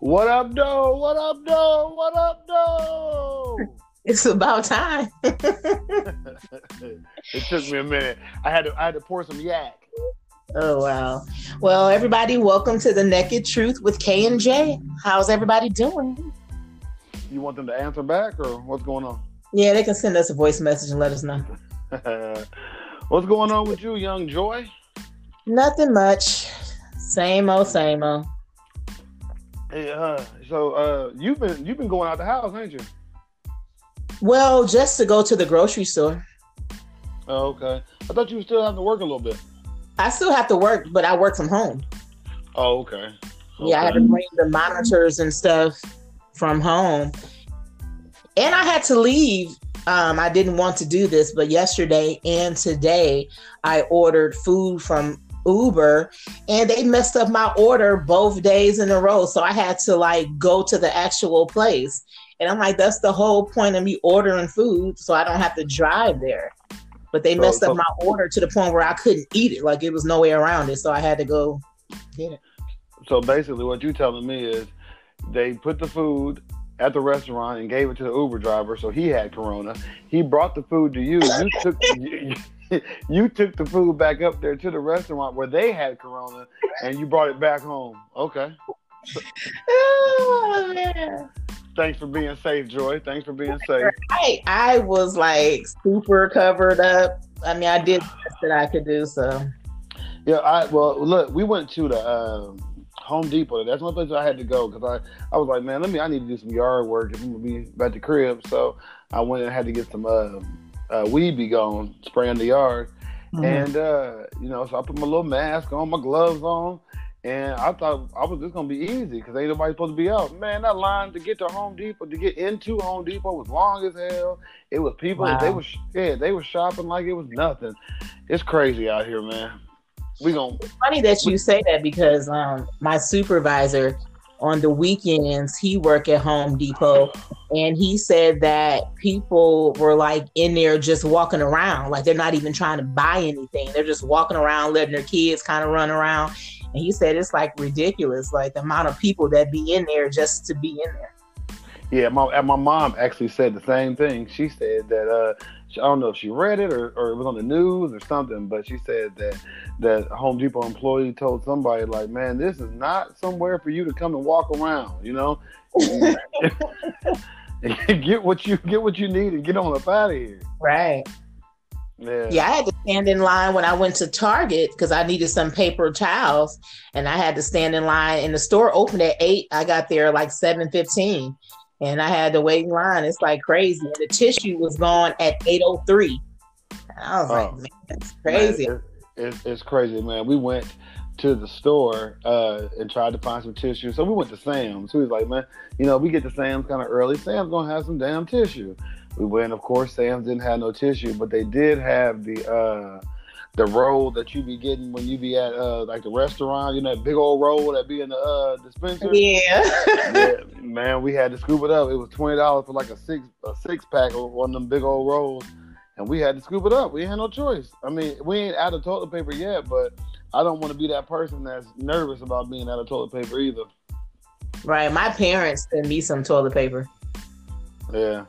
What up, though? What up, though? What up, though? It's about time. it took me a minute. I had to I had to pour some yak. Oh wow. Well, everybody, welcome to the Naked Truth with K and J. How's everybody doing? You want them to answer back or what's going on? Yeah, they can send us a voice message and let us know. what's going on with you, young Joy? Nothing much. Same old, same old. Hey, uh, so uh, you've been you've been going out the house, ain't you? Well, just to go to the grocery store. Oh, okay. I thought you were still having to work a little bit. I still have to work, but I work from home. Oh, okay. okay. Yeah, I had to bring the monitors and stuff from home. And I had to leave. Um, I didn't want to do this, but yesterday and today I ordered food from Uber and they messed up my order both days in a row. So I had to like go to the actual place. And I'm like, that's the whole point of me ordering food, so I don't have to drive there. But they so, messed so, up my order to the point where I couldn't eat it. Like it was no way around it. So I had to go get it. So basically, what you're telling me is they put the food at the restaurant and gave it to the Uber driver, so he had corona. He brought the food to you. You took you, took the food back up there to the restaurant where they had corona, and you brought it back home. Okay. Oh, man thanks for being safe, Joy. Thanks for being safe. I I was like super covered up. I mean, I did the best that I could do. So. Yeah, I well look, we went to the um, Home Depot. That's one place I had to go because I I was like, man, let me. I need to do some yard work if I'm gonna be back to crib. So I went and had to get some uh, uh, weed be gone, spraying the yard. Mm-hmm. And uh, you know, so I put my little mask on, my gloves on, and I thought I was just gonna be easy because ain't nobody supposed to be out. Man, that line to get to Home Depot to get into Home Depot was long as hell. It was people wow. they was yeah they were shopping like it was nothing. It's crazy out here, man. We gonna. It's funny that you say that because um my supervisor on the weekends he work at Home Depot and he said that people were like in there just walking around like they're not even trying to buy anything they're just walking around letting their kids kind of run around and he said it's like ridiculous, like the amount of people that be in there just to be in there. Yeah, my my mom actually said the same thing. She said that uh, I don't know if she read it or, or it was on the news or something, but she said that that Home Depot employee told somebody like, "Man, this is not somewhere for you to come and walk around." You know, get what you get what you need and get on up out of here. Right. Yeah. yeah, I had to stand in line when I went to Target because I needed some paper towels, and I had to stand in line. And the store opened at eight. I got there like seven fifteen, and I had to wait in line. It's like crazy. And the tissue was gone at eight oh three. I was oh, like, man, it's crazy. Man, it, it, it's crazy, man. We went to the store uh, and tried to find some tissue. So we went to Sam's. We was like, man, you know, we get to Sam's kind of early. Sam's gonna have some damn tissue. We went, of course, Sam's didn't have no tissue, but they did have the uh, the roll that you be getting when you be at uh, like the restaurant. You know, that big old roll that be in the uh, dispenser. Yeah. yeah. Man, we had to scoop it up. It was twenty dollars for like a six a six pack of one of them big old rolls, and we had to scoop it up. We had no choice. I mean, we ain't out of toilet paper yet, but I don't want to be that person that's nervous about being out of toilet paper either. Right. My parents sent me some toilet paper. Yeah.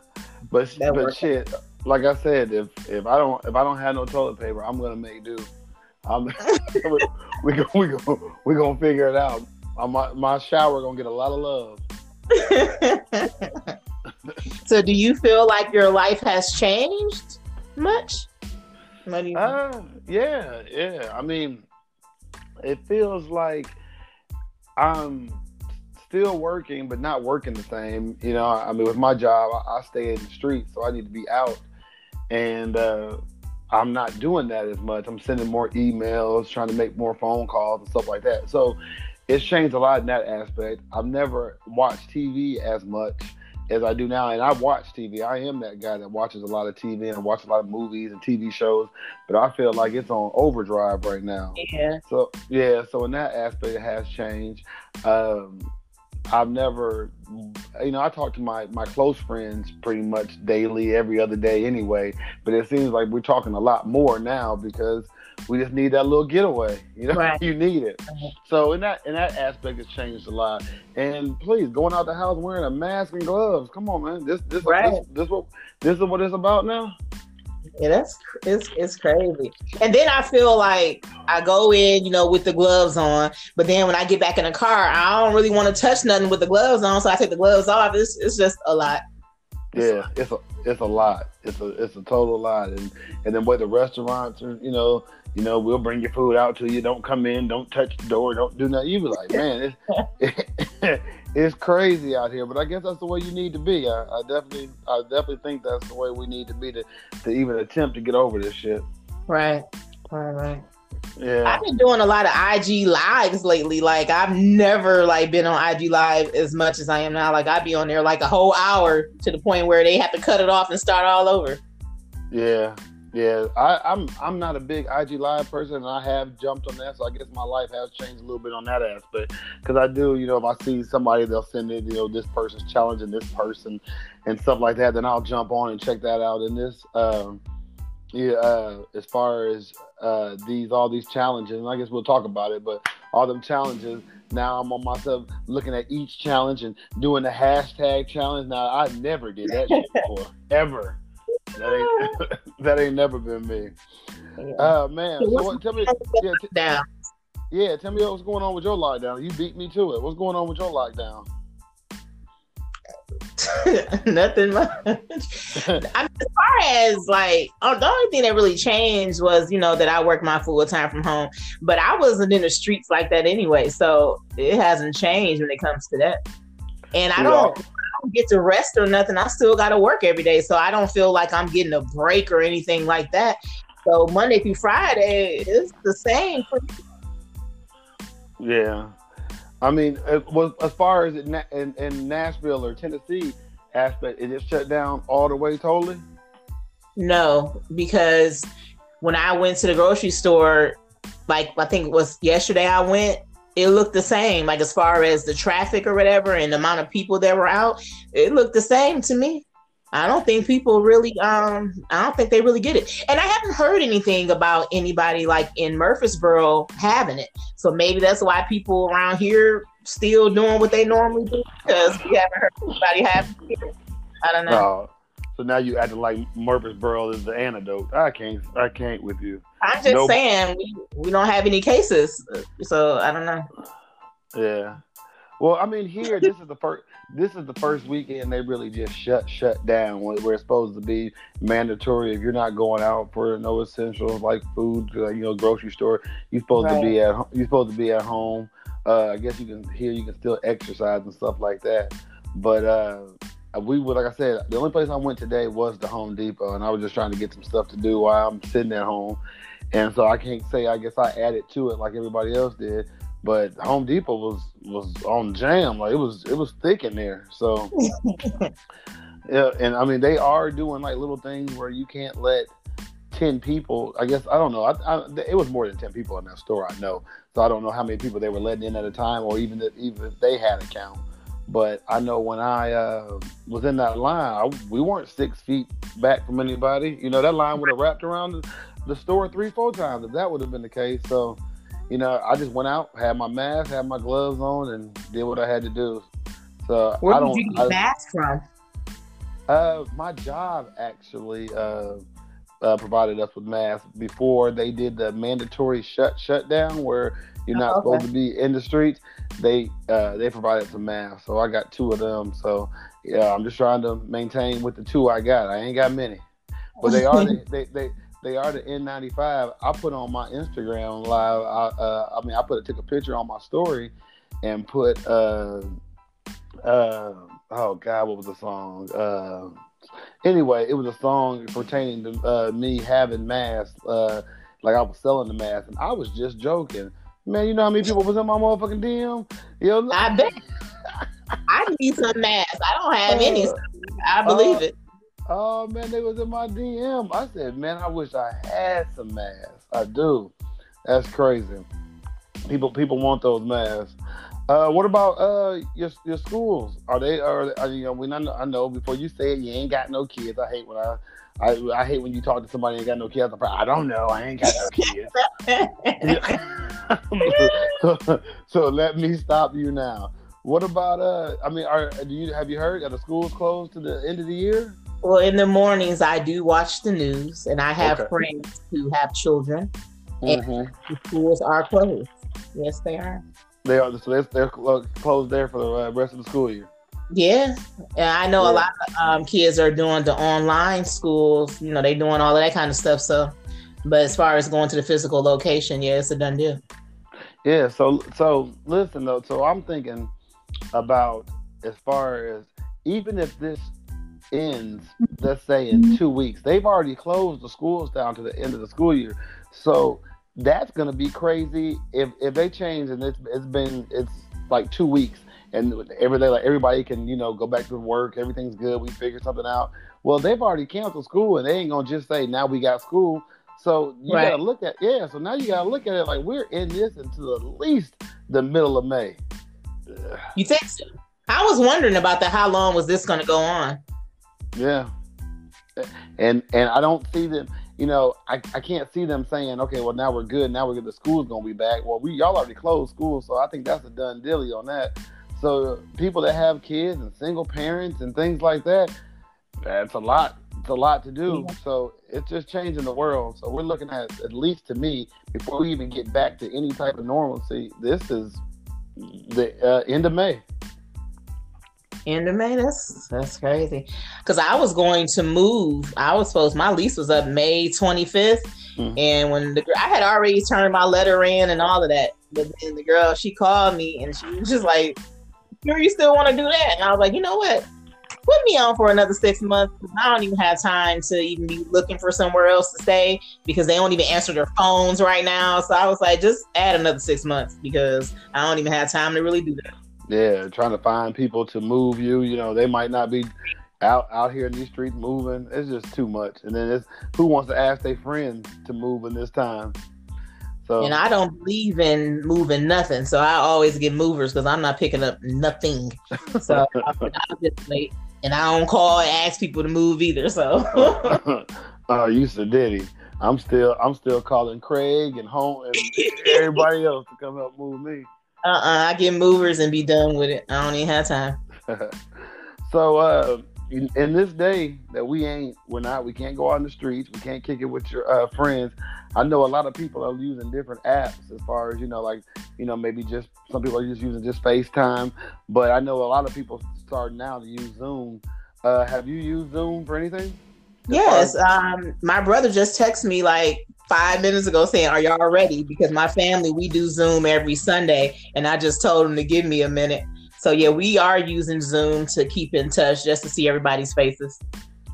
But that but shit, like I said, if if I don't if I don't have no toilet paper, I'm gonna make do. I'm we go we go we gonna figure it out. I'm, my my shower gonna get a lot of love. so, do you feel like your life has changed much? Uh, yeah, yeah. I mean, it feels like I'm still working, but not working the same. You know, I mean, with my job, I, I stay in the street, so I need to be out, and uh, I'm not doing that as much. I'm sending more emails, trying to make more phone calls and stuff like that. So it's changed a lot in that aspect. I've never watched TV as much as I do now, and I watch TV. I am that guy that watches a lot of TV and watches a lot of movies and TV shows, but I feel like it's on overdrive right now. Yeah. So yeah, so in that aspect, it has changed. Um, I've never, you know, I talk to my my close friends pretty much daily, every other day anyway. But it seems like we're talking a lot more now because we just need that little getaway. You know, right. you need it. So in that in that aspect, it's changed a lot. And please, going out the house wearing a mask and gloves. Come on, man. This this right. this, this what this is what it's about now. Yeah, that's it's it's crazy. And then I feel like I go in, you know, with the gloves on, but then when I get back in the car, I don't really want to touch nothing with the gloves on, so I take the gloves off. It's it's just a lot. Yeah, it's a it's a lot. It's a it's a total lot. And and then where the restaurants are, you know, you know, we'll bring your food out to you. Don't come in, don't touch the door, don't do nothing. You be like, man, it's it's crazy out here. But I guess that's the way you need to be. I, I, definitely, I definitely think that's the way we need to be to to even attempt to get over this shit. Right, right, right. Yeah. I've been doing a lot of IG lives lately. Like I've never like been on IG live as much as I am now. Like I'd be on there like a whole hour to the point where they have to cut it off and start all over. Yeah, yeah, I, am I'm, I'm not a big IG live person, and I have jumped on that, so I guess my life has changed a little bit on that aspect. Because I do, you know, if I see somebody, they'll send it, you know, this person's challenging this person, and stuff like that. Then I'll jump on and check that out. And this, um, yeah, uh, as far as uh, these all these challenges, and I guess we'll talk about it, but all them challenges. Now I'm on myself looking at each challenge and doing the hashtag challenge. Now I never did that before, ever. That ain't that ain't never been me. Yeah. Uh man, so what, tell me, yeah, t- yeah, tell me what's going on with your lockdown. You beat me to it. What's going on with your lockdown? Nothing much. I mean, as far as like, oh, the only thing that really changed was, you know, that I work my full time from home. But I wasn't in the streets like that anyway, so it hasn't changed when it comes to that. And I don't, don't get to rest or nothing. I still got to work every day. So I don't feel like I'm getting a break or anything like that. So Monday through Friday is the same for me. Yeah. I mean, uh, as far as in, in, in Nashville or Tennessee aspect, is it shut down all the way totally? No, because when I went to the grocery store, like I think it was yesterday, I went it looked the same. Like as far as the traffic or whatever and the amount of people that were out, it looked the same to me. I don't think people really um I don't think they really get it. And I haven't heard anything about anybody like in Murfreesboro having it. So maybe that's why people around here still doing what they normally do because we haven't heard anybody have it. I don't know. So now you acting like Murfreesboro is the antidote. I can't I can't with you. I'm just nope. saying we, we don't have any cases, so I don't know. Yeah. Well, I mean, here this is the first. This is the first weekend they really just shut shut down. Where it's supposed to be mandatory if you're not going out for no essentials like food, like, you know, grocery store. You're supposed right. to be at you're supposed to be at home. Uh, I guess you can here you can still exercise and stuff like that. But uh, Uh, we would like I said, the only place I went today was the Home Depot, and I was just trying to get some stuff to do while I'm sitting at home. And so I can't say I guess I added to it like everybody else did. But Home Depot was was on jam. Like it was it was thick in there. So yeah, and I mean they are doing like little things where you can't let 10 people i guess i don't know I, I, it was more than 10 people in that store i know so i don't know how many people they were letting in at a time or even if, even if they had a count but i know when i uh, was in that line I, we weren't six feet back from anybody you know that line would have wrapped around the store three, four times if that would have been the case. So, you know, I just went out, had my mask, had my gloves on, and did what I had to do. So where I don't, did you get mask from? Uh, my job actually uh, uh, provided us with masks before they did the mandatory shut shutdown where you're not oh, okay. supposed to be in the streets. They uh, they provided some masks, so I got two of them. So yeah, I'm just trying to maintain with the two I got. I ain't got many, but they are they, they, they they are the N95. I put on my Instagram live. I, uh, I mean, I put took a picture on my story and put uh, uh, oh god, what was the song? Uh, anyway, it was a song pertaining to uh, me having masks. Uh, like I was selling the mask, and I was just joking. Man, you know how many people was in my motherfucking DM? Yo, I bet. I need some masks. I don't have any. I believe uh, it. Oh man, they was in my DM. I said, man, I wish I had some masks. I do. That's crazy. People people want those masks. Uh, what about uh your your schools? Are they are, are you know we not, I know before you say it you ain't got no kids. I hate when I I, I hate when you talk to somebody ain't got no kids. I don't know. I ain't got no kids. so, so let me stop you now. What about uh? I mean, are do you have you heard that the schools closed to the end of the year? Well, in the mornings, I do watch the news, and I have okay. friends who have children, and mm-hmm. the schools are closed. Yes, they are. They are. So they're, they're closed there for the uh, rest of the school year. Yeah, and I know yeah. a lot of um, kids are doing the online schools. You know, they're doing all of that kind of stuff. So, but as far as going to the physical location, yeah, it's a done deal. Yeah. So, so listen though. So I'm thinking about as far as even if this ends, let's say in mm-hmm. two weeks, they've already closed the schools down to the end of the school year. So that's going to be crazy if if they change and it's it's been it's like two weeks and every day like everybody can you know go back to work everything's good we figure something out well they've already canceled school and they ain't gonna just say now we got school so you right. gotta look at yeah so now you gotta look at it like we're in this until at least the middle of may you think so i was wondering about that how long was this gonna go on yeah and and i don't see them you know, I, I can't see them saying, okay, well now we're good, now we're good, the school's gonna be back. Well, we y'all already closed school, so I think that's a done deal on that. So people that have kids and single parents and things like that, that's a lot. It's a lot to do. So it's just changing the world. So we're looking at, at least to me, before we even get back to any type of normalcy, this is the uh, end of May. End of May. That's that's crazy. Because I was going to move. I was supposed my lease was up May 25th, mm-hmm. and when the girl I had already turned my letter in and all of that, but then the girl she called me and she was just like, "Sure, you still want to do that?" And I was like, "You know what? Put me on for another six months. I don't even have time to even be looking for somewhere else to stay because they don't even answer their phones right now. So I was like, just add another six months because I don't even have time to really do that. Yeah, trying to find people to move you. You know, they might not be out out here in these streets moving. It's just too much. And then it's who wants to ask their friends to move in this time. So and I don't believe in moving nothing, so I always get movers because I'm not picking up nothing. So I'll just wait, and I don't call and ask people to move either. So. oh, you said Diddy. I'm still I'm still calling Craig and home and everybody else to come help move me. Uh uh I get movers and be done with it. I don't even have time. so uh in, in, this day that we ain't we're not we can't go out in the streets, we can't kick it with your uh, friends. I know a lot of people are using different apps as far as, you know, like, you know, maybe just some people are just using just FaceTime. But I know a lot of people starting now to use Zoom. Uh, have you used Zoom for anything? Yes. Um, my brother just texted me like five minutes ago saying, Are y'all ready? Because my family, we do Zoom every Sunday. And I just told him to give me a minute. So, yeah, we are using Zoom to keep in touch just to see everybody's faces.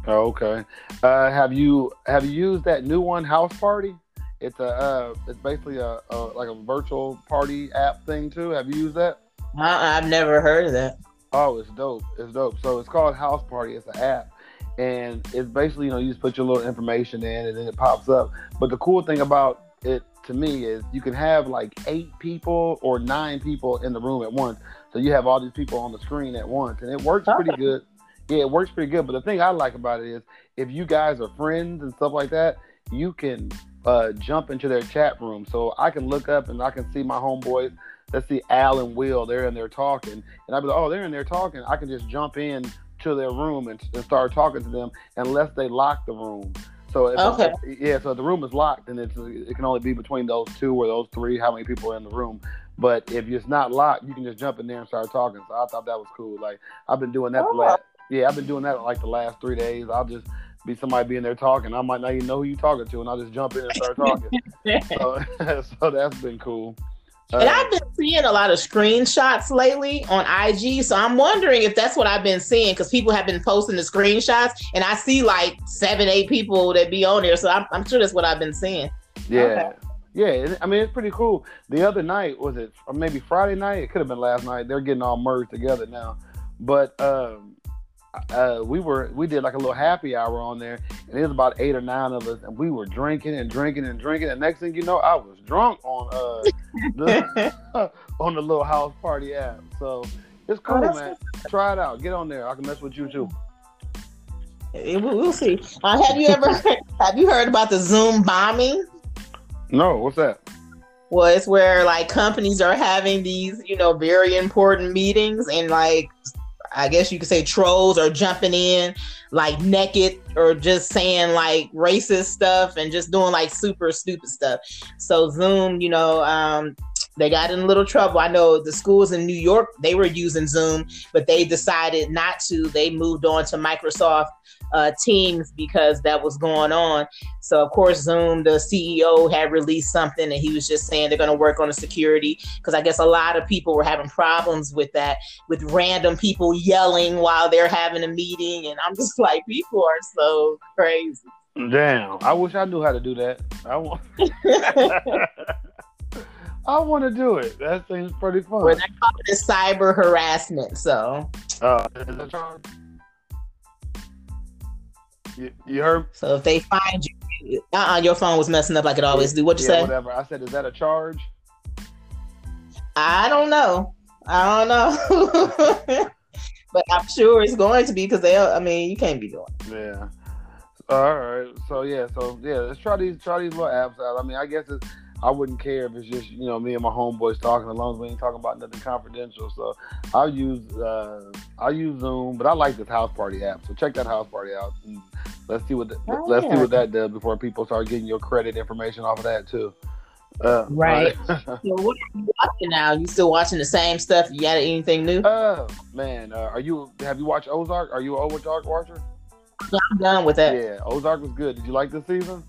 Oh, okay. Uh, have you have you used that new one, House Party? It's a uh, it's basically a, a, like a virtual party app thing too. Have you used that? Uh, I've never heard of that. Oh, it's dope. It's dope. So it's called House Party. It's an app, and it's basically you know you just put your little information in and then it pops up. But the cool thing about it to me is you can have like eight people or nine people in the room at once. So you have all these people on the screen at once, and it works pretty good. Yeah, it works pretty good. But the thing I like about it is if you guys are friends and stuff like that, you can uh, jump into their chat room. So I can look up and I can see my homeboys. Let's see Al and Will. They're in there talking, and I'd be like, oh, they're in there talking. I can just jump in to their room and, and start talking to them unless they lock the room. So if okay. yeah, so if the room is locked, and it's it can only be between those two or those three, how many people are in the room. But if it's not locked, you can just jump in there and start talking. So I thought that was cool. Like I've been doing that oh. the last yeah, I've been doing that like the last three days. I'll just be somebody being there talking. I might not even know who you're talking to, and I'll just jump in and start talking. so, so that's been cool. And uh, I've been seeing a lot of screenshots lately on IG. So I'm wondering if that's what I've been seeing because people have been posting the screenshots and I see like seven, eight people that be on there. So I'm, I'm sure that's what I've been seeing. Yeah. Okay. Yeah. I mean, it's pretty cool. The other night, was it or maybe Friday night? It could have been last night. They're getting all merged together now. But um, uh, we were we did like a little happy hour on there, and it was about eight or nine of us, and we were drinking and drinking and drinking. And next thing you know, I was drunk on uh the, on the little house party app. So it's cool, oh, man. Try it out. Get on there. I can mess with you too. We'll see. Uh, have you ever have you heard about the Zoom bombing? No. What's that? Well, it's where like companies are having these, you know, very important meetings, and like I guess you could say trolls are jumping in like naked or just saying like racist stuff and just doing like super stupid stuff. So Zoom, you know, um, they got in a little trouble. I know the schools in New York, they were using Zoom, but they decided not to. They moved on to Microsoft uh, Teams because that was going on. So, of course, Zoom, the CEO, had released something and he was just saying they're going to work on the security because I guess a lot of people were having problems with that, with random people yelling while they're having a meeting. And I'm just like, people are so crazy. Damn, I wish I knew how to do that. I want. I want to do it. That seems pretty fun. Well, they call it cyber harassment. So. Uh, is that charge? You, you heard? So if they find you, uh, uh your phone was messing up like it always do. What you yeah, say? Whatever. I said, is that a charge? I don't know. I don't know. but I'm sure it's going to be because they. I mean, you can't be doing. It. Yeah. All right. So yeah. So yeah. Let's try these. Try these little apps out. I mean, I guess it's I wouldn't care if it's just you know me and my homeboys talking as long as we ain't talking about nothing confidential. So I'll use uh, I'll use Zoom, but I like this house party app. So check that house party out. And let's see what the, oh, let's yeah. see what that does before people start getting your credit information off of that too. Uh, right. right. so what are you watching now? You still watching the same stuff? You got anything new? Oh man, uh, are you have you watched Ozark? Are you an Ozark watcher? I'm done with that. Yeah, Ozark was good. Did you like this season?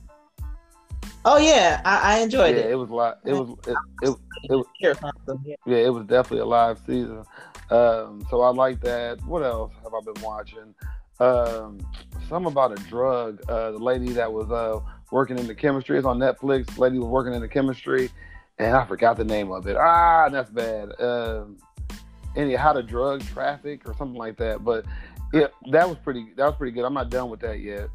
Oh yeah, I, I enjoyed it. yeah, it. it was lot. It was it, it, it, was yeah, it was definitely a live season. Um, so I like that. What else have I been watching? Um, some about a drug. Uh, the lady that was uh, working in the chemistry is on Netflix. The lady was working in the chemistry, and I forgot the name of it. Ah, that's bad. Um, any how to drug traffic or something like that. But yeah, that was pretty. That was pretty good. I'm not done with that yet.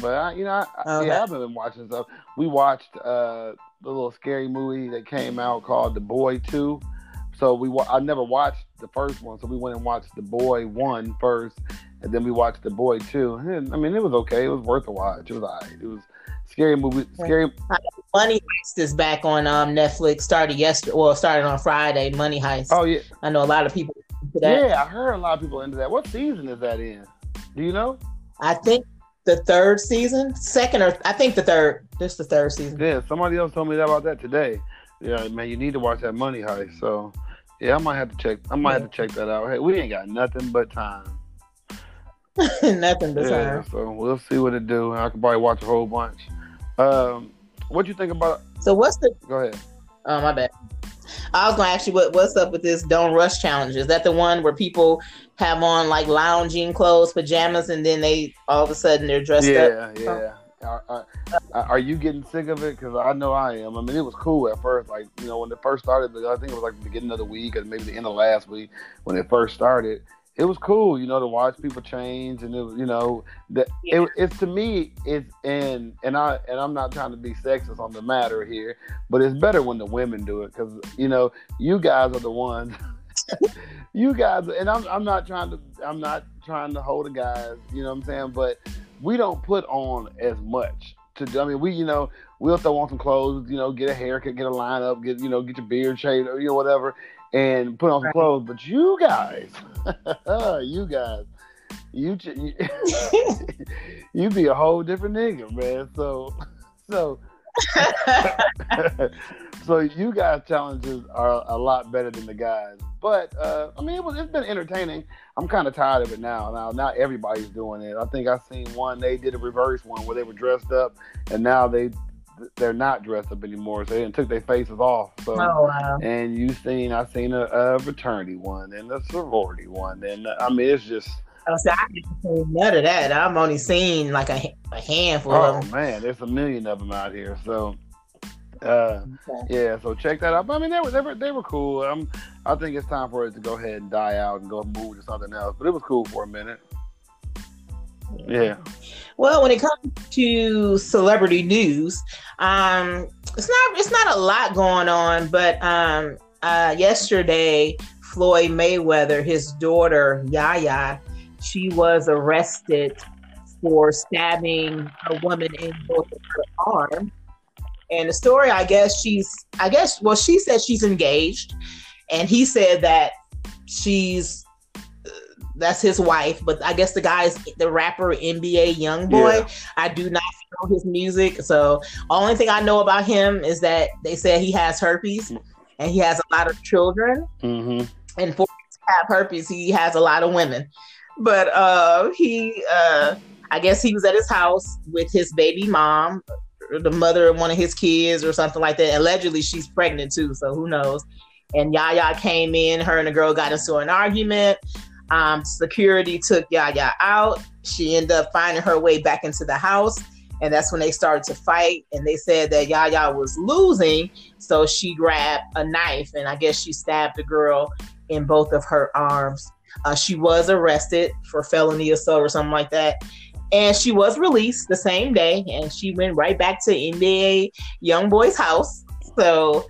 But I, you know, I, okay. yeah, I've been watching stuff. We watched uh, the little scary movie that came out called The Boy Two. So we, I never watched the first one, so we went and watched The Boy One first, and then we watched The Boy Two. And, I mean, it was okay. It was worth a watch. It was alright. It was scary movie. Scary. Money Heist is back on um, Netflix. Started yesterday. Well, started on Friday. Money Heist. Oh yeah. I know a lot of people. Yeah, I heard a lot of people into that. What season is that in? Do you know? I think the third season, second or I think the third. This the third season. Yeah, somebody else told me that about that today. Yeah, man, you need to watch that Money Heist. So, yeah, I might have to check. I might yeah. have to check that out. Hey, we ain't got nothing but time. nothing but yeah, time. So we'll see what it do. I can probably watch a whole bunch. Um, what you think about? So what's the? Go ahead. Oh my bad. I was gonna ask you what what's up with this don't rush challenge. Is that the one where people have on like lounging clothes, pajamas, and then they all of a sudden they're dressed yeah, up? Yeah, yeah. Are, are, are, you getting sick of it? Because I know I am. I mean, it was cool at first. Like you know, when it first started, I think it was like the beginning of the week or maybe the end of last week when it first started it was cool, you know, to watch people change, and it was, you know, that yeah. it, it's to me, it's and and I and I'm not trying to be sexist on the matter here, but it's better when the women do it because you know you guys are the ones, you guys, and I'm I'm not trying to I'm not trying to hold the guys, you know what I'm saying, but we don't put on as much to I mean, we, you know, we'll throw on some clothes, you know, get a haircut, get a lineup, get, you know, get your beard shaved, or, you know, whatever and put on some clothes. But you guys, you guys, you you, you be a whole different nigga, man. So so so you guys challenges are a lot better than the guys. But uh, I mean, it was it's been entertaining. I'm kind of tired of it now. Now, not everybody's doing it. I think I seen one. They did a reverse one where they were dressed up, and now they they're not dressed up anymore. So they took their faces off. So, oh, wow. And you seen, I seen a, a fraternity one and a sorority one, and I mean, it's just. Oh, so I haven't seen none of that. I've only seen like a, a handful. Oh of them. man, there's a million of them out here. So, uh, okay. yeah. So check that out. I mean, they were they were they were cool. Um, I think it's time for it to go ahead and die out and go move to something else. But it was cool for a minute. Yeah. Well, when it comes to celebrity news, um, it's not it's not a lot going on, but um, uh, yesterday Floyd Mayweather, his daughter Yaya, she was arrested for stabbing a woman in both of her arm. And the story, I guess she's, I guess, well, she said she's engaged, and he said that she's that's his wife, but I guess the guy's the rapper NBA YoungBoy. Yeah. I do not know his music, so only thing I know about him is that they said he has herpes and he has a lot of children. Mm-hmm. And for have herpes, he has a lot of women. But uh, he, uh, I guess he was at his house with his baby mom, the mother of one of his kids, or something like that. Allegedly, she's pregnant too, so who knows? And Yaya came in. Her and the girl got into an argument. Um, security took Yaya out. She ended up finding her way back into the house. And that's when they started to fight. And they said that Yaya was losing. So she grabbed a knife and I guess she stabbed the girl in both of her arms. Uh, she was arrested for felony assault or something like that. And she was released the same day. And she went right back to NBA YoungBoy's house. So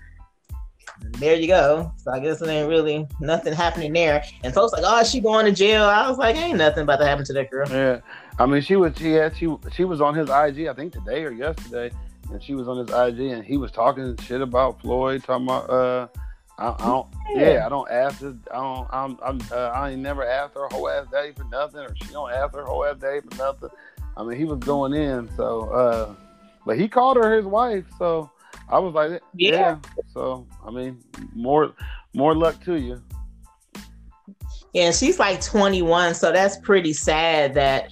there you go. So I guess it ain't really nothing happening there. And folks like, oh, she going to jail? I was like, ain't nothing about to happen to that girl. Yeah, I mean, she was she had she she was on his IG, I think today or yesterday, and she was on his IG, and he was talking shit about Floyd, talking about uh. I, I don't. Yeah. I don't ask this. I don't. I'm. I'm. Uh, I ain't never asked her whole ass daddy for nothing, or she don't ask her whole ass daddy for nothing. I mean, he was going in. So, uh, but he called her his wife. So, I was like, yeah. yeah. So I mean, more more luck to you. Yeah, she's like 21, so that's pretty sad that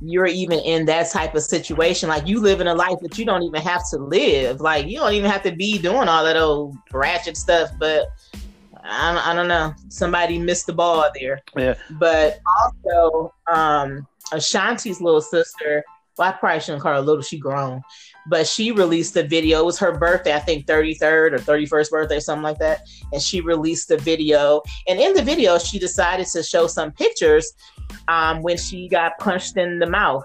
you're even in that type of situation. Like you live in a life that you don't even have to live. Like you don't even have to be doing all that old ratchet stuff. But I, I don't know. Somebody missed the ball there. Yeah. But also, um, Ashanti's little sister. Well, I probably shouldn't call her little. She grown but she released a video. It was her birthday, I think 33rd or 31st birthday, something like that. And she released a video. And in the video, she decided to show some pictures um, when she got punched in the mouth.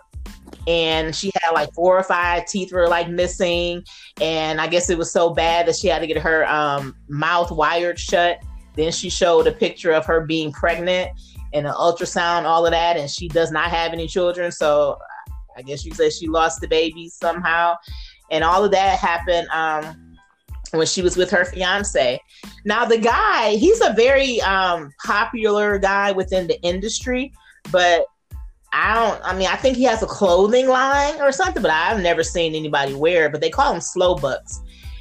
And she had like four or five teeth were like missing. And I guess it was so bad that she had to get her um, mouth wired shut. Then she showed a picture of her being pregnant and an ultrasound, all of that. And she does not have any children. So I guess you say she lost the baby somehow, and all of that happened um, when she was with her fiance. Now the guy, he's a very um, popular guy within the industry, but I don't. I mean, I think he has a clothing line or something, but I've never seen anybody wear it. But they call him Slowbucks.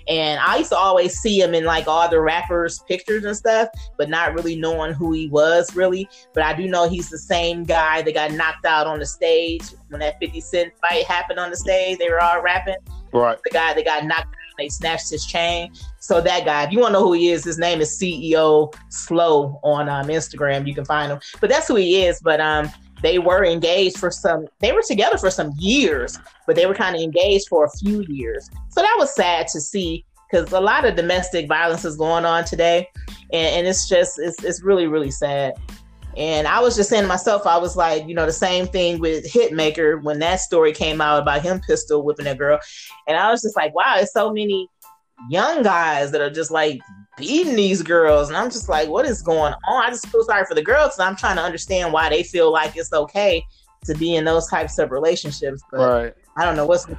And I used to always see him in like all the rappers' pictures and stuff, but not really knowing who he was really. But I do know he's the same guy that got knocked out on the stage when that 50 Cent fight happened on the stage. They were all rapping. Right. The guy that got knocked they snatched his chain. So that guy, if you want to know who he is, his name is CEO Slow on um, Instagram. You can find him. But that's who he is. But um, they were engaged for some they were together for some years but they were kind of engaged for a few years so that was sad to see because a lot of domestic violence is going on today and, and it's just it's, it's really really sad and i was just saying to myself i was like you know the same thing with Hitmaka when that story came out about him pistol whipping a girl and i was just like wow it's so many young guys that are just like beating these girls. And I'm just like, what is going on? I just feel sorry for the girls. And I'm trying to understand why they feel like it's okay to be in those types of relationships. But right. I don't know what's the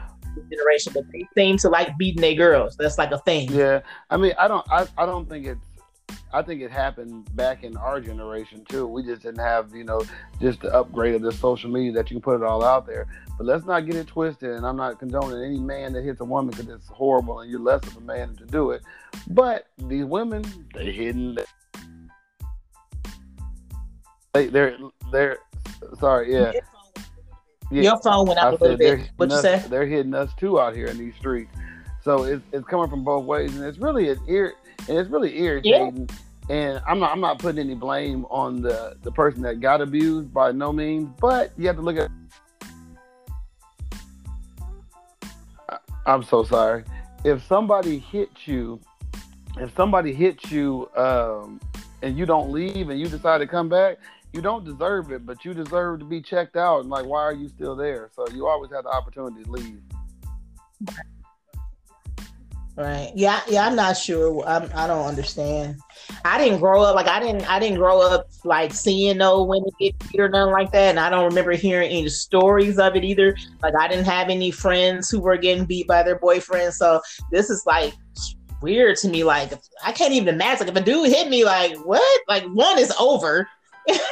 generation, but they seem to like beating their girls. That's like a thing. Yeah. I mean, I don't, I, I don't think it's, I think it happened back in our generation too. We just didn't have, you know, just the upgrade of the social media that you can put it all out there. But let's not get it twisted. And I'm not condoning any man that hits a woman because it's horrible and you're less of a man to do it. But these women, they hidden. They, they're they're sorry, yeah. yeah. Your phone went out a little bit. What you say? They're hitting us too out here in these streets. So it's, it's coming from both ways, and it's really an ir- and it's really irritating. Yeah. And I'm not I'm not putting any blame on the the person that got abused by no means, but you have to look at I'm so sorry. If somebody hits you, if somebody hits you um, and you don't leave and you decide to come back, you don't deserve it, but you deserve to be checked out. And like, why are you still there? So you always have the opportunity to leave. Right. Yeah. Yeah. I'm not sure. I'm, I don't understand. I didn't grow up like I didn't. I didn't grow up like seeing no women get beat or nothing like that. And I don't remember hearing any stories of it either. Like I didn't have any friends who were getting beat by their boyfriends. So this is like weird to me. Like I can't even imagine. Like if a dude hit me, like what? Like one is over.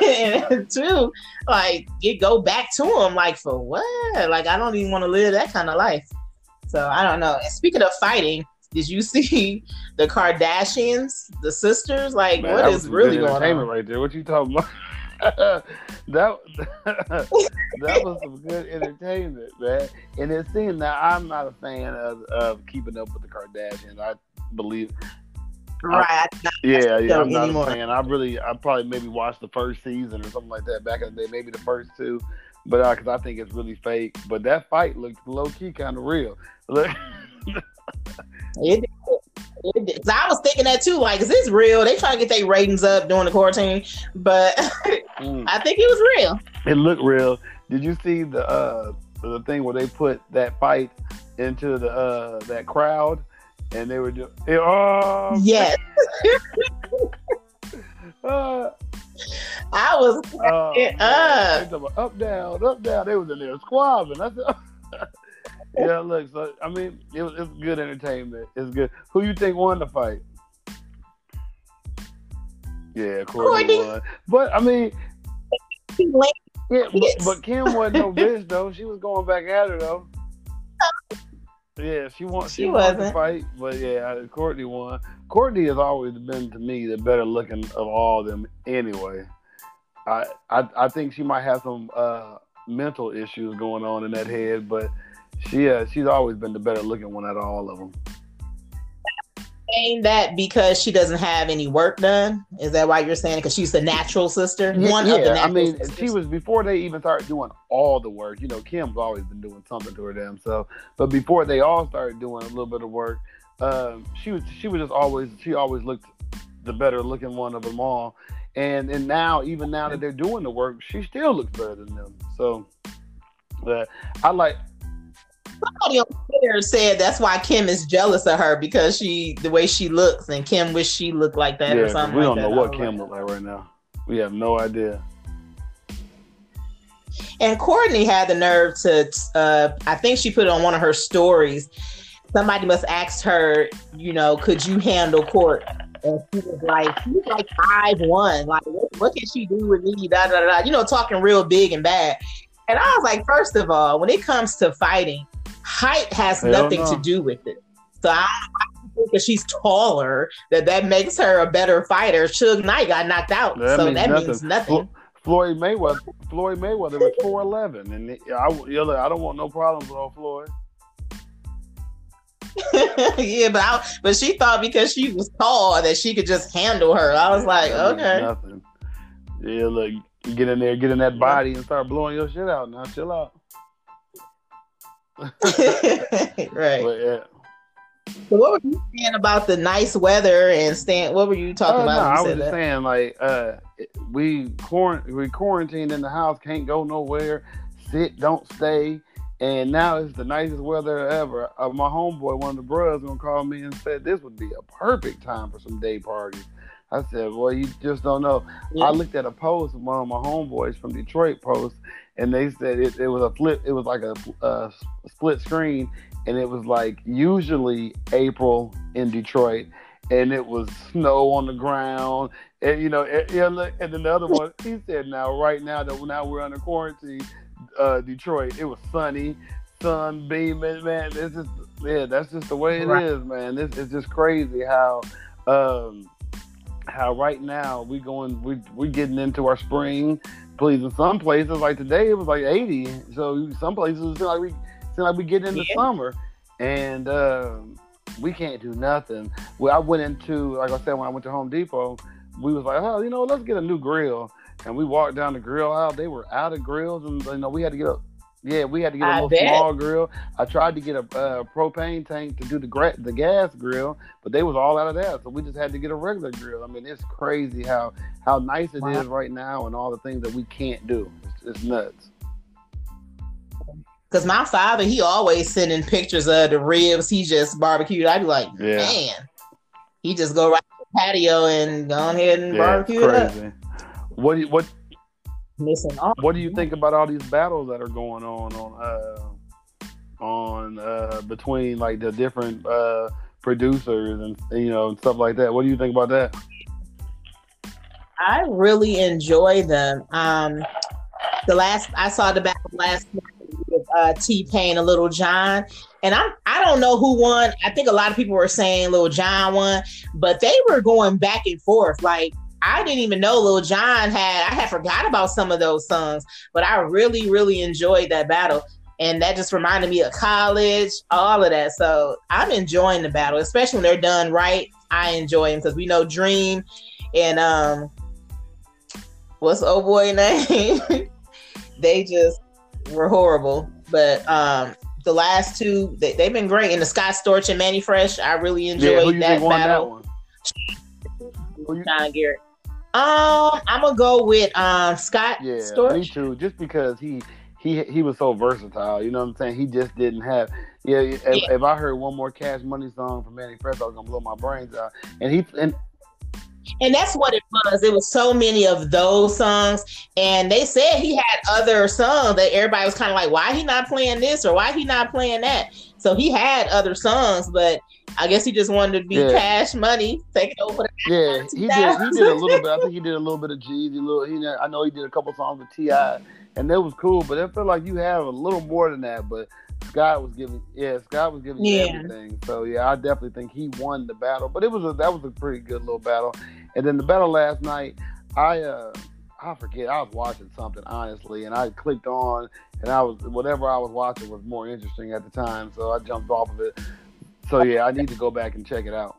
and two, like it go back to him. Like for what? Like I don't even want to live that kind of life. So I don't know. And speaking of fighting, did you see the Kardashians, the sisters? Like, Man, what is really going on? Right there. What you talking about? that that was some good entertainment, man. And it seemed that I'm not a fan of, of keeping up with the Kardashians. I believe. Right. I, yeah, yeah. I'm not anymore. a fan. I really, I probably maybe watched the first season or something like that back in the day, maybe the first two, but because uh, I think it's really fake. But that fight looked low key kind of real. Look. It, it, it, I was thinking that too. Like, is this real? They trying to get their ratings up during the quarantine, but mm. I think it was real. It looked real. Did you see the uh, the thing where they put that fight into the uh, that crowd, and they were just oh yes. uh, I was oh, up. up down, up down. They was in there squabbling. I said. yeah, look. So I mean, it was it's good entertainment. It's good. Who you think won the fight? Yeah, Kourtney won. But I mean, yeah, but, but Kim wasn't no bitch though. She was going back at her though. Yeah, she won. She, she won the fight, but yeah, Kourtney won. Kourtney has always been to me the better looking of all of them. Anyway, I I, I think she might have some uh, mental issues going on in that head, but she uh, she's always been the better looking one out of all of them. Saying that because she doesn't have any work done? Is that why you're saying? Because she's the natural sister, one yeah, of the. I mean, sisters. she was before they even started doing all the work. You know, Kim's always been doing something to her damn self. But before they all started doing a little bit of work, um, she was she was just always she always looked the better looking one of them all. And and now even now that they're doing the work, she still looks better than them. So, uh, I like somebody on Twitter said that's why Kim is jealous of her because she the way she looks and Kim wish she looked like that yeah, or something. We don't like know what Kim looks like right now. We have no idea. And Kourtney had the nerve to, uh, I think she put it on one of her stories. Somebody must ask her, you know, could you handle court? And she was like, she's like five one. Like, what, what, can she do with me? Da, da, da, You know, talking real big and bad. And I was like, first of all, when it comes to fighting, height has Hell nothing no. to do with it. So I, I think that she's taller, that that makes her a better fighter. Suge Knight got knocked out, that so means that nothing. means nothing. Floyd Mayweather, Floyd Mayweather was four eleven, and I, I don't want no problems with old Floyd. yeah, but I, but she thought because she was tall that she could just handle her. I was like, okay, nothing. Yeah, look, get in there, get in that body, and start blowing your shit out. Now, chill out. right. But, yeah. So what were you saying about the nice weather and staying? What were you talking uh, about? No, I was just that? saying like uh, we quarant- we quarantined in the house, can't go nowhere, sit, don't stay, and now it's the nicest weather ever. Uh, my homeboy, one of the brothers, gonna call me and said this would be a perfect time for some day parties. I said, well, you just don't know. Yeah. I looked at a post one of my homeboys from Detroit post, and they said it, it was a flip. It was like a, a split screen, and it was like usually April in Detroit, and it was snow on the ground, and you know, and, and then the other one, he said, now right now that now we're under quarantine, uh, Detroit, it was sunny, sun beaming, man. It's just yeah, that's just the way it right. is, man. This is just crazy how. Um, how right now we going we we getting into our spring please in some places like today it was like 80 so some places it seem like we seem like we get into yeah. summer. And um, we can't do nothing. Well i went into like i said when i went to home depot we was like oh you know let's get a new grill. And we walked down the grill aisle. They were out of grills and you know we had to get up Yeah, we had to get a I little bet. small grill. I tried to get a uh, propane tank to do the gra- the gas grill, but they was all out of that, so we just had to get a regular grill. I mean, it's crazy how how nice it wow. is right now, and all the things that we can't do. It's, it's nuts. Cause my father, he always sending pictures of the ribs he just barbecued. I'd be like, yeah. man, he just go right to the patio and go ahead and yeah, barbecue it up. What what missing off. What do you think about all these battles that are going on on uh, on uh, between like the different uh, producers and you know and stuff like that? What do you think about that? I really enjoy them. Um, the last I saw the battle last night with uh, T Pain and Lil Jon, and I'm I don't know who won. I think a lot of people were saying Lil Jon won, but they were going back and forth. Like I didn't even know Lil Jon had. I had forgot about some of those songs, but I really, really enjoyed that battle, and that just reminded me of college, all of that. So I'm enjoying the battle, especially when they're done right. I enjoy them because we know Dream and um, what's old boy name? they just were horrible, but um, the last two they, have been great. And the Scott Storch and Mannie Fresh, I really enjoyed yeah, that battle. That John Garrett. Um, I'm gonna go with um Scott. Yeah, Storch. me too. Just because he he he was so versatile. You know what I'm saying? He just didn't have. Yeah, if, yeah. if I heard one more Cash Money song from Mannie Fresh, I was gonna blow my brains out. And he and and that's what it was. It was so many of those songs, and they said he had other songs that everybody was kind of like, "Why he not playing this or why he not playing that?" So he had other songs, but I guess he just wanted to be yeah. cash money, taking over. The yeah, he did. He did a little bit. I think he did a little bit of Jeezy. Little, he. I know he did a couple songs with T.I., and that was cool. But it felt like you have a little more than that. But Scott was giving, yeah, Scott was giving yeah. everything. So yeah, I definitely think he won the battle. But it was a, that was a pretty good little battle. And then the battle last night, I uh I forget. I was watching something honestly, and I clicked on, and I was whatever I was watching was more interesting at the time, so I jumped off of it. So yeah, I need to go back and check it out.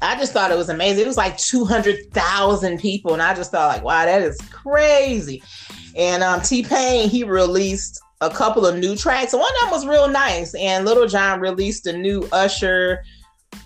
I just thought it was amazing. It was like two hundred thousand people, and I just thought like, wow, that is crazy. And um, T Pain he released a couple of new tracks. One of them was real nice, and Lil Jon released a new Usher,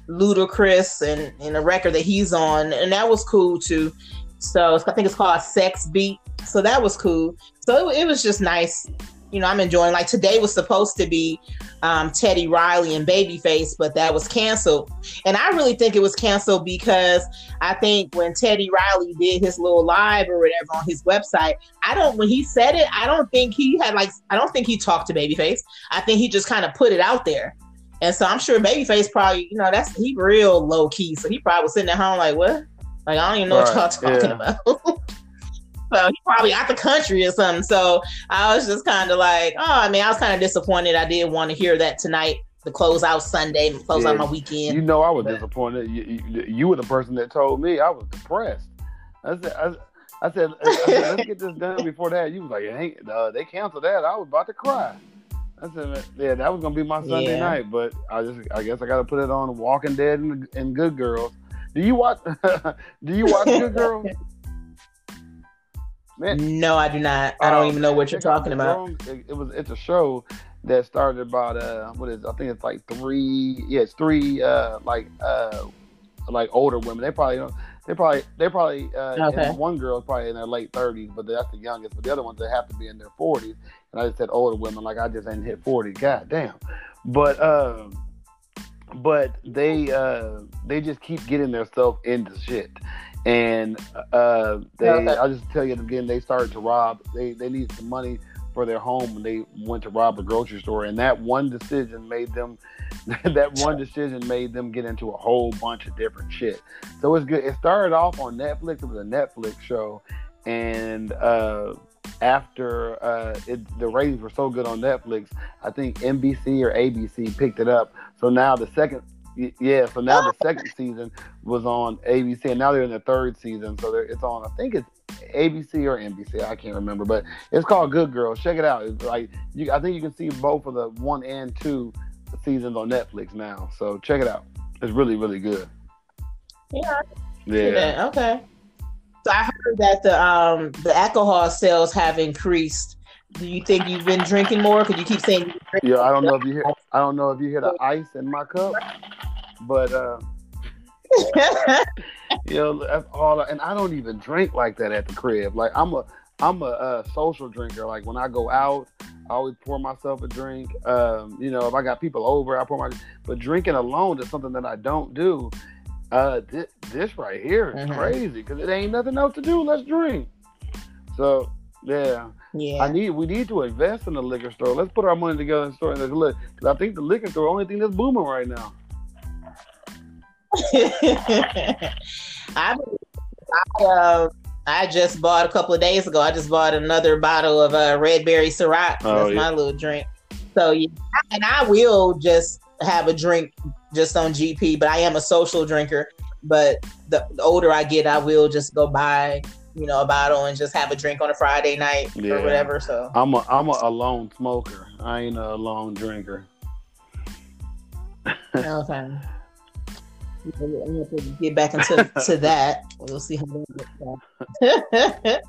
Ludacris, and and a record that he's on, and that was cool too. So I think it's called Sex Beat. So that was cool. So it, it was just nice you know, I'm enjoying. Like today was supposed to be um, Teddy Riley and Babyface, but that was canceled. And I really think it was canceled because I think when Teddy Riley did his little live or whatever on his website, I don't when he said it, I don't think he had like I don't think he talked to Babyface. I think he just kind of put it out there. And so I'm sure Babyface probably, you know, that's he real low key. So he probably was sitting at home like, what? Like I don't even know right, what y'all talking yeah. about. So he probably out the country or something. So I was just kind of like, oh, I mean, I was kind of disappointed. I did want to hear that tonight, the close out Sunday, close yeah, out my weekend. You know, I was but, disappointed. You, you, you, were the person that told me I was depressed. I said, I, I said, I said let's get this done before that. You was like, hey, uh, they canceled that. I was about to cry. I said, yeah, that was gonna be my Sunday yeah. night, but I just, I guess I got to put it on Walking Dead and, and Good Girls. Do you watch? do you watch Good Girls? Man, no, I do not. I don't um, even know what you're talking about. It, it, was it's a show that started about uh what is I think it's like three yeah it's three uh like uh like older women they probably don't they probably they probably uh okay. one girl is probably in their late thirties but that's the youngest but the other ones they have to be in their forties and I just said older women like I just ain't hit forty. God damn but um but they uh they just keep getting themselves into shit. And uh, they okay. I'll just tell you again they started to rob they they needed some money for their home when they went to rob a grocery store. And that one decision made them that one decision made them get into a whole bunch of different shit. So it's good. It started off on netflix. It was a netflix show. And uh, after uh, it, the ratings were so good on netflix i think nbc or abc picked it up so now the second yeah, so now the second season was on ABC, and now they're in the third season. So it's on. I think it's ABC or NBC. I can't remember, but it's called Good Girls. Check it out. It's like you, I think you can see both of the one and two seasons on Netflix now. So check it out. It's really really good. Yeah. Yeah. Okay. So I heard that the um the alcohol sales have increased Do you think you've been drinking more? Because you keep saying. Yeah, I don't know if you hear. I don't know if you hear the ice in my cup, but uh, you know that's all. And I don't even drink like that at the crib. Like I'm a I'm a, a social drinker. Like when I go out, I always pour myself a drink. Um, you know, if I got people over, I pour my. But drinking alone is something that I don't do. Uh, this, this right here is mm-hmm. crazy because it ain't nothing else to do. Let's drink. So yeah. Yeah. I need we need to invest in the liquor store. Let's put our money together in the store and look. I think the liquor store only thing that's booming right now. I, I uh, I just bought a couple of days ago. I just bought another bottle of uh, red berry Ciroc. Oh, That's yeah. my little drink. So yeah, and I will just have a drink just on GP, but I am a social drinker. But the, the older I get, I will just go buy you know a bottle and just have a drink on a Friday night yeah. or whatever. So I'm a I'm a alone smoker. I ain't a alone drinker. okay. I'm going to get back into to that. We'll see how that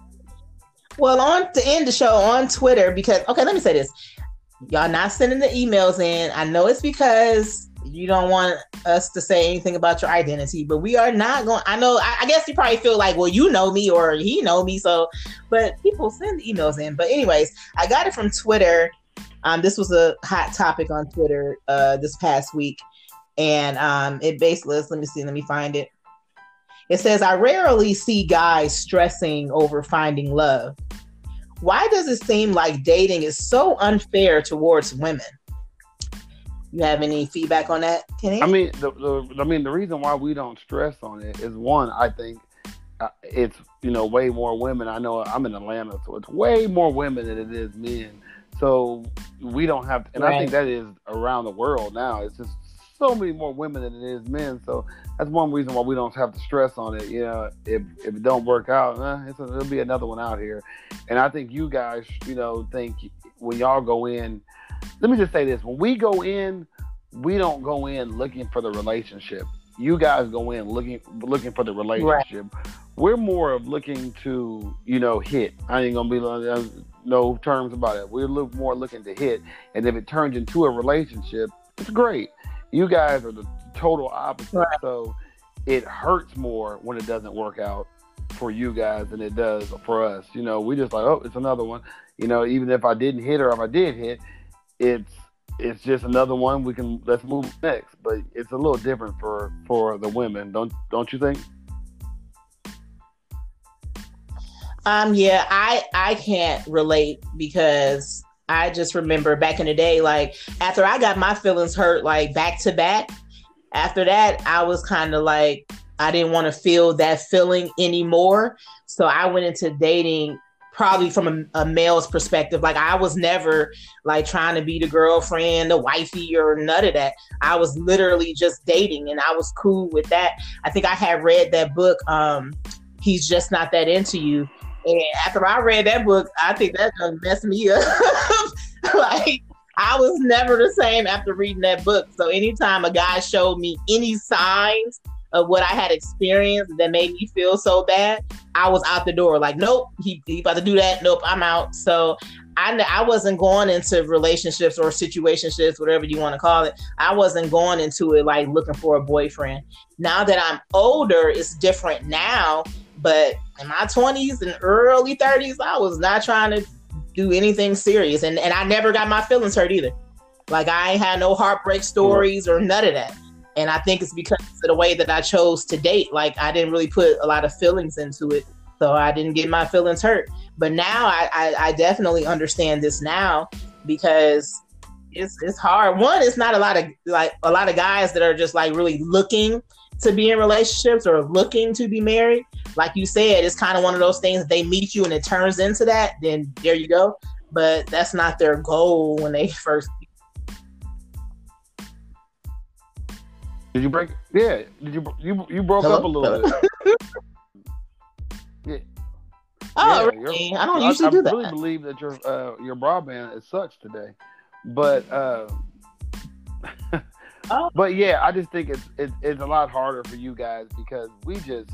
well, on to end the show on Twitter because okay, let me say this: y'all not sending the emails in. I know it's because you don't want us to say anything about your identity, but we are not going. I know. I, I guess you probably feel like, well, you know me or he know me, so. But people send emails in. But anyways, I got it from Twitter. Um, this was a hot topic on Twitter uh, this past week and um, it basically let me see, let me find it. It says, I rarely see guys stressing over finding love. Why does it seem like dating is so unfair towards women? You have any feedback on that, Kenny? I mean, the, the I mean, the reason why we don't stress on it is one, I think uh, it's you know way more women. I know I'm in Atlanta, so it's way more women than it is men. So we don't have, and right. I think that is around the world now. It's just so many more women than it is men. So that's one reason why we don't have to stress on it. You know, if if it don't work out, eh, a, there'll be another one out here. And I think you guys, you know, think when y'all go in. Let me just say this: when we go in, we don't go in looking for the relationship. You guys go in looking looking for the relationship. Right. We're more of looking to, you know, hit. I ain't gonna be uh, no terms about it. We're look more looking to hit, and if it turns into a relationship, it's great. You guys are the total opposite. Right. So it hurts more when it doesn't work out for you guys than it does for us. You know, we just like, oh, it's another one. You know, even if I didn't hit or if I did hit, it's it's just another one. We can let's move next. But it's a little different for for the women, don't don't you think? Um, yeah, I I can't relate because I just remember back in the day, like after I got my feelings hurt, like back to back, after that, I was kind of like, I didn't want to feel that feeling anymore. So I went into dating probably from a, a, male's perspective. Like I was never like trying to be the girlfriend, the wifey, or none of that. I was literally just dating and I was cool with that. I think I had read that book, um, He's Just Not That Into You. And after I read that book, I think that messed me up. like I was never the same after reading that book. So anytime a guy showed me any signs of what I had experienced that made me feel so bad, I was out the door. Like, nope, he, he about to do that. Nope, I'm out. So I, I wasn't going into relationships or situationships, whatever you want to call it. I wasn't going into it like looking for a boyfriend. Now that I'm older, it's different now but in my 20s and early 30s, I was not trying to do anything serious. And, and I never got my feelings hurt either. Like I ain't had no heartbreak stories or none of that. And I think it's because of the way that I chose to date. Like I didn't really put a lot of feelings into it. So I didn't get my feelings hurt. But now I, I, I definitely understand this now because it's it's hard. One, it's not a lot of like a lot of guys that are just like really looking to be in relationships or looking to be married, like you said, it's kind of one of those things they meet you and it turns into that, then there you go. But that's not their goal when they first. Did you break? Yeah. Did you you you broke Hello? up a little bit? yeah. Oh, yeah, really? I don't usually I, do I that. I really believe that your uh, your broadband is such today, but. Uh, Oh. But yeah, I just think it's, it's it's a lot harder for you guys because we just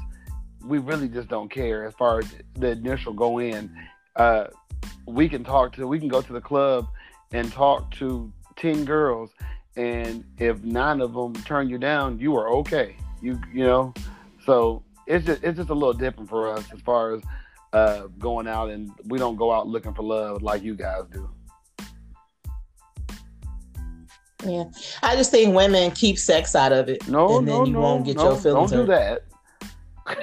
we really just don't care as far as the initial go in. Uh, we can talk to we can go to the club and talk to 10 girls and if nine of them turn you down you are okay. You you know? So it's just it's just a little different for us as far as uh, going out and we don't go out looking for love like you guys do. Yeah. I just think women keep sex out of it no and no then you no, won't get no, your feelings don't do hurt. that.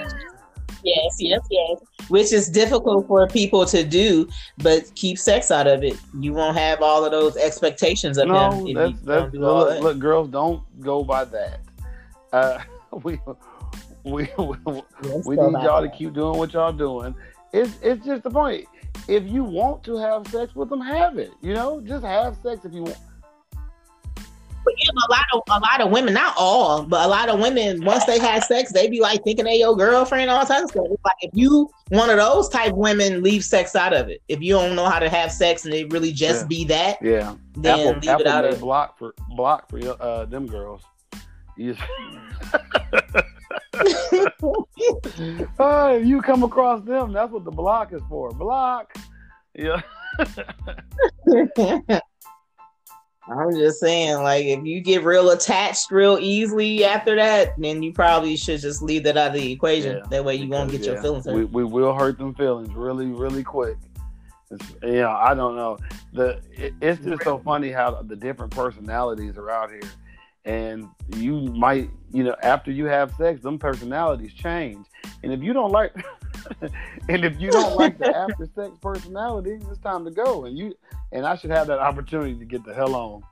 Yes, yes, yes. Which is difficult for people to do, but keep sex out of it. You won't have all of those expectations of no, him. that's you that's don't do all look, that. look, girls, don't go by that. Uh, we we we, Let's we need y'all to keep doing what y'all doing. It's it's just the point. If you want to have sex with them, have it. You know, just have sex if you want. But a lot of a lot of women, not all, but a lot of women, once they have sex, they be like thinking they your girlfriend, all types of stuff. It's like if you one of those type women, leave sex out of it. If you don't know how to have sex and it really just Yeah. be that, Yeah, then Apple, leave Apple it out of it. block for block for your- uh, them girls. You you come across them. That's what the block is for. Block. Yeah. I'm just saying, like, if you get real attached real easily after that, then you probably should just leave that out of the equation. Yeah, that way you won't get Because, your feelings hurt. We, we will hurt them feelings really, really quick. It's, you know, I don't know. The it, it's just so funny how the different personalities are out here, and you might, you know, after you have sex, them personalities change. And if you don't like, and if you don't like the after sex personality, it's time to go. And you and I should have that opportunity to get the hell on.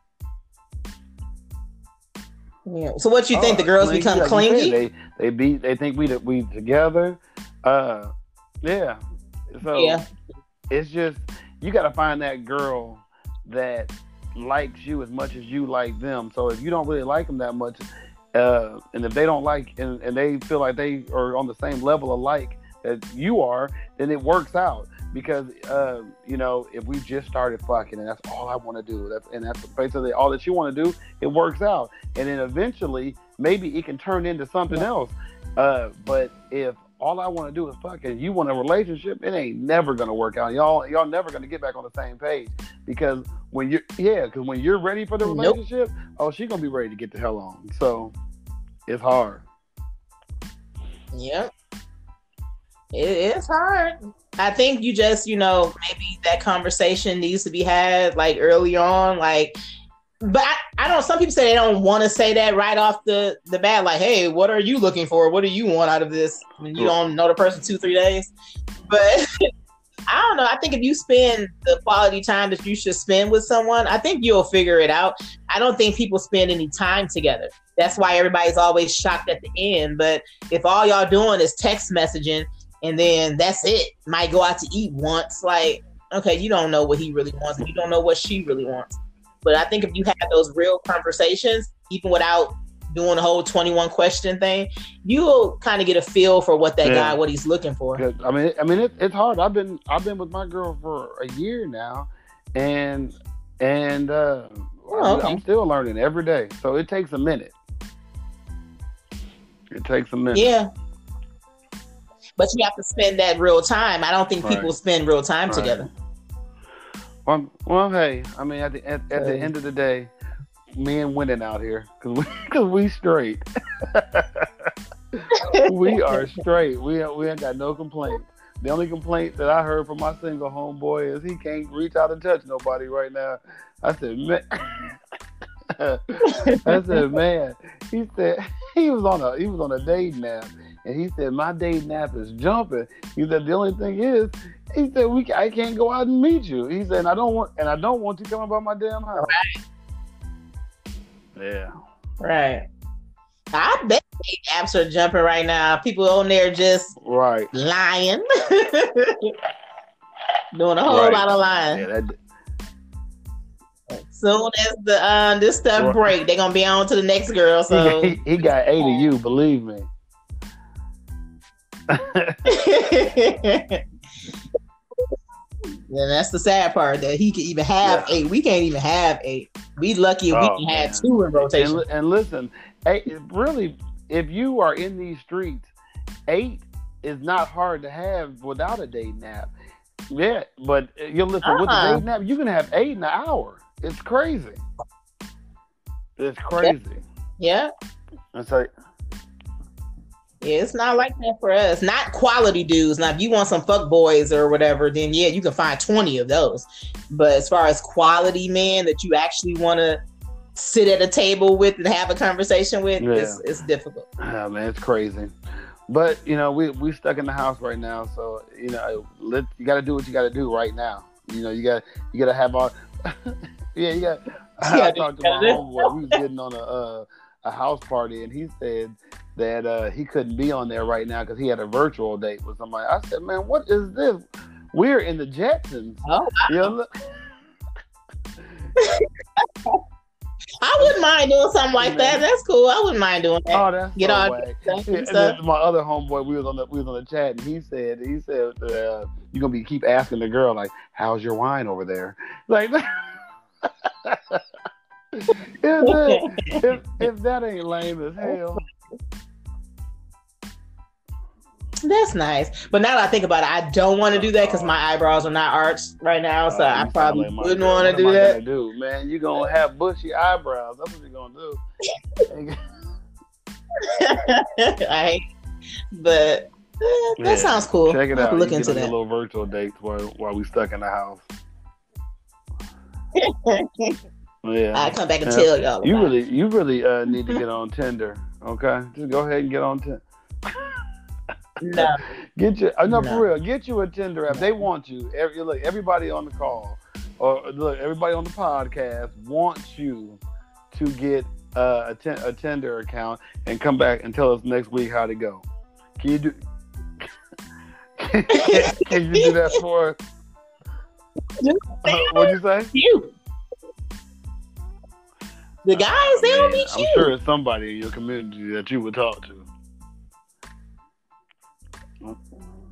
yeah. So what you think? Oh, the girls clingy, become like clingy? said, they they be they think we that we together. Uh, yeah. So yeah. it's just you got to find that girl that likes you as much as you like them. So if you don't really like them that much, uh, and if they don't like and, and they feel like they are on the same level of like that you are, then it works out. Because uh, you know, if we just started fucking and that's all I want to do, that's and that's basically all that you want to do, it works out. And then eventually, maybe it can turn into something else. Uh, but if all I want to do is fuck and you want a relationship, it ain't never gonna work out. Y'all, y'all never gonna get back on the same page because when you're yeah, because when you're ready for the Nope. relationship, oh, she gonna be ready to get the hell on. So it's hard. Yep. It is hard. I think you just, you know, maybe that conversation needs to be had like early on, like. But I, I don't. Some people say they don't want to say that right off the the bat. Like, hey, what are you looking for? What do you want out of this? When you don't know the person two three days. But I don't know. I think if you spend the quality time that you should spend with someone, I think you'll figure it out. I don't think people spend any time together. That's why everybody's always shocked at the end. But if all y'all doing is text messaging and then that's it, might go out to eat once, like, okay, you don't know what he really wants and you don't know what she really wants. But I think if you have those real conversations, even without doing the whole 21 question thing, you'll kind of get a feel for what that Yeah. guy, what he's looking for. I mean, I mean, it, it's hard. I've been I've been with my girl for a year now, and and uh, Oh, okay. I'm still learning every day. So it takes a minute. It takes a minute. Yeah. But you have to spend that real time. I don't think people spend real time Right. together. Well, well, hey, I mean, at the at, at the end of the day, men winning out here because we because we straight. we are straight. We we ain't got no complaints. The only complaint that I heard from my single homeboy is he can't reach out and touch nobody right now. I said, man. I said, man. He said he was on a he was on a date nap, and he said my date nap is jumping. He said the only thing is, he said we I can't go out and meet you. He said and I don't want and I don't want you coming by my damn house. Right. Yeah. Right. I bet apps are jumping right now. People on there just Right. lying. Doing a whole Right. lot of lying. Yeah. That, Soon as the uh, this stuff break, they're gonna be on to the next girl. So he, he got eight of you. Believe me. And that's the sad part that he can even have Yeah. eight. We can't even have eight. We lucky if Oh, we can man. have two in rotation. And, and listen, eight, really, if you are in these streets, eight is not hard to have without a day nap. Yeah, but uh, you listen uh-huh. with the day nap, you can have eight in an hour. It's crazy. It's crazy. Yeah. It's like yeah, it's not like that for us. Not quality dudes. Now, if you want some fuck boys or whatever, then yeah, you can find 20 of those. But as far as quality men that you actually want to sit at a table with and have a conversation with, yeah. it's, it's difficult. Yeah, man, it's crazy. But you know, we we stuck in the house right now, so you know, let you got to do what you got to do right now. You know, you got you got to have all. yeah, you got. I talked to my homeboy. We was getting on a uh, a house party, and he said that uh, he couldn't be on there right now because he had a virtual date with somebody. I said, "Man, what is this? We're in the Jetsons." Oh, wow. I wouldn't mind doing something like that. That's cool. I wouldn't mind doing that. Oh, that's Get on. Yeah, my other homeboy, we was on the we was on the chat, and he said he said uh, you're gonna be keep asking the girl like, "How's your wine over there?" Like. if, that, if, if that ain't lame as hell. That's nice. But now that I think about it, I don't want to do that because my eyebrows are not arched right now. So uh, I probably like wouldn't want to do that. Do man, you're gonna have bushy eyebrows. That's what you're gonna do. I, but uh, that yeah. sounds cool. Check it out. Look into that. A little virtual dates while while we stuck in the house. yeah, I come back and yeah. tell y'all. You really, you really uh, need to get on Tinder. Okay, just go ahead and get on Tinder. No. Get you uh, no, no, for real. Get you a Tinder app. They want you. Every, look, everybody on the call or look, everybody on the podcast wants you to get uh, a, ten, a Tinder account and come back and tell us next week how to go. Can you do? can you do that for us? Uh, what'd you say? You. The guys, they don't meet you. I'm sure it's somebody in your community that you would talk to.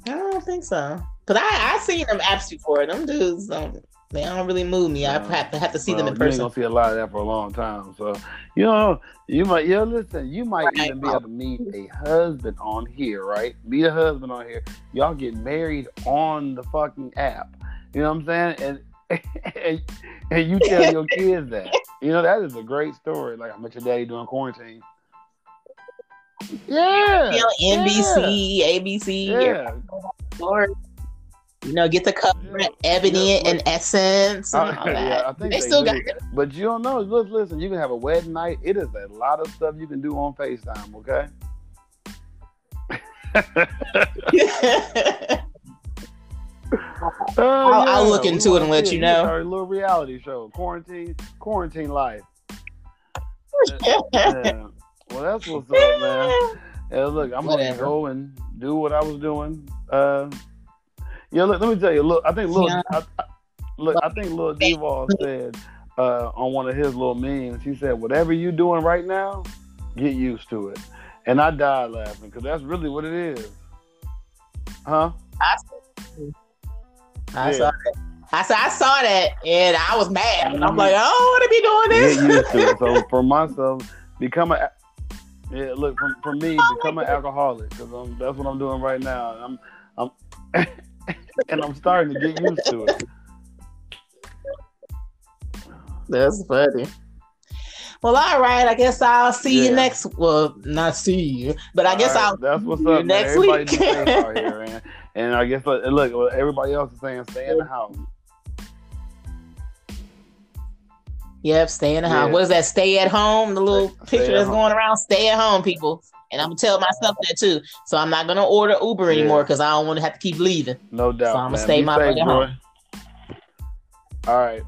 I don't think so. Cause I I seen them apps before. Them dudes, um, they don't really move me. I have to have to see well, them in person. You ain't gonna see a lot of that for a long time. So you know, you might yeah. Listen, you might right. even be able to meet a husband on here, right? Meet a husband on here. Y'all get married on the fucking app. You know what I'm saying? And and, and you tell your kids that. You know that is a great story. Like I met your daddy during quarantine. Yeah. You know, NBC, yeah. ABC. Yeah. Or, you know, get the cover, yeah. ebony yeah, and essence. And uh, yeah, I think they, they still do. got it. But you don't know. Listen, listen, you can have a wedding night. It is a lot of stuff you can do on FaceTime, okay? uh, I'll, I'll, look into it and let you know. Our little reality show, quarantine, quarantine life. yeah. Well, that's what's up, man. Yeah, look, I'm Whatever. gonna go and do what I was doing. Uh, yeah, look, let me tell you. Look, I think Lil, yeah. I, I, look, I think Lil Duval said uh, on one of his little memes. He said, "Whatever you're doing right now, get used to it." And I died laughing because that's really what it is, huh? I, I yeah. saw that. I said I saw that and I was mad. And I'm like, I don't want to be doing this. Get used to it. So for myself, become a yeah, look for, for me, oh become an alcoholic because that's what I'm doing right now. I'm, I'm, and I'm starting to get used to it. That's funny. Well, all right. I guess I'll see yeah. you next. Well, not see you, but I guess right. I'll. That's what's up, next man. Week. Man. And I guess look, look everybody else is saying stay in the house. Yep, stay in the house. What is that? Stay at home. The little stay, picture that's home. going around. Stay at home, people. And I'm gonna tell myself that too. So I'm not gonna order Uber yeah. anymore because I don't want to have to keep leaving. No doubt. So I'm gonna stay my way home. All right.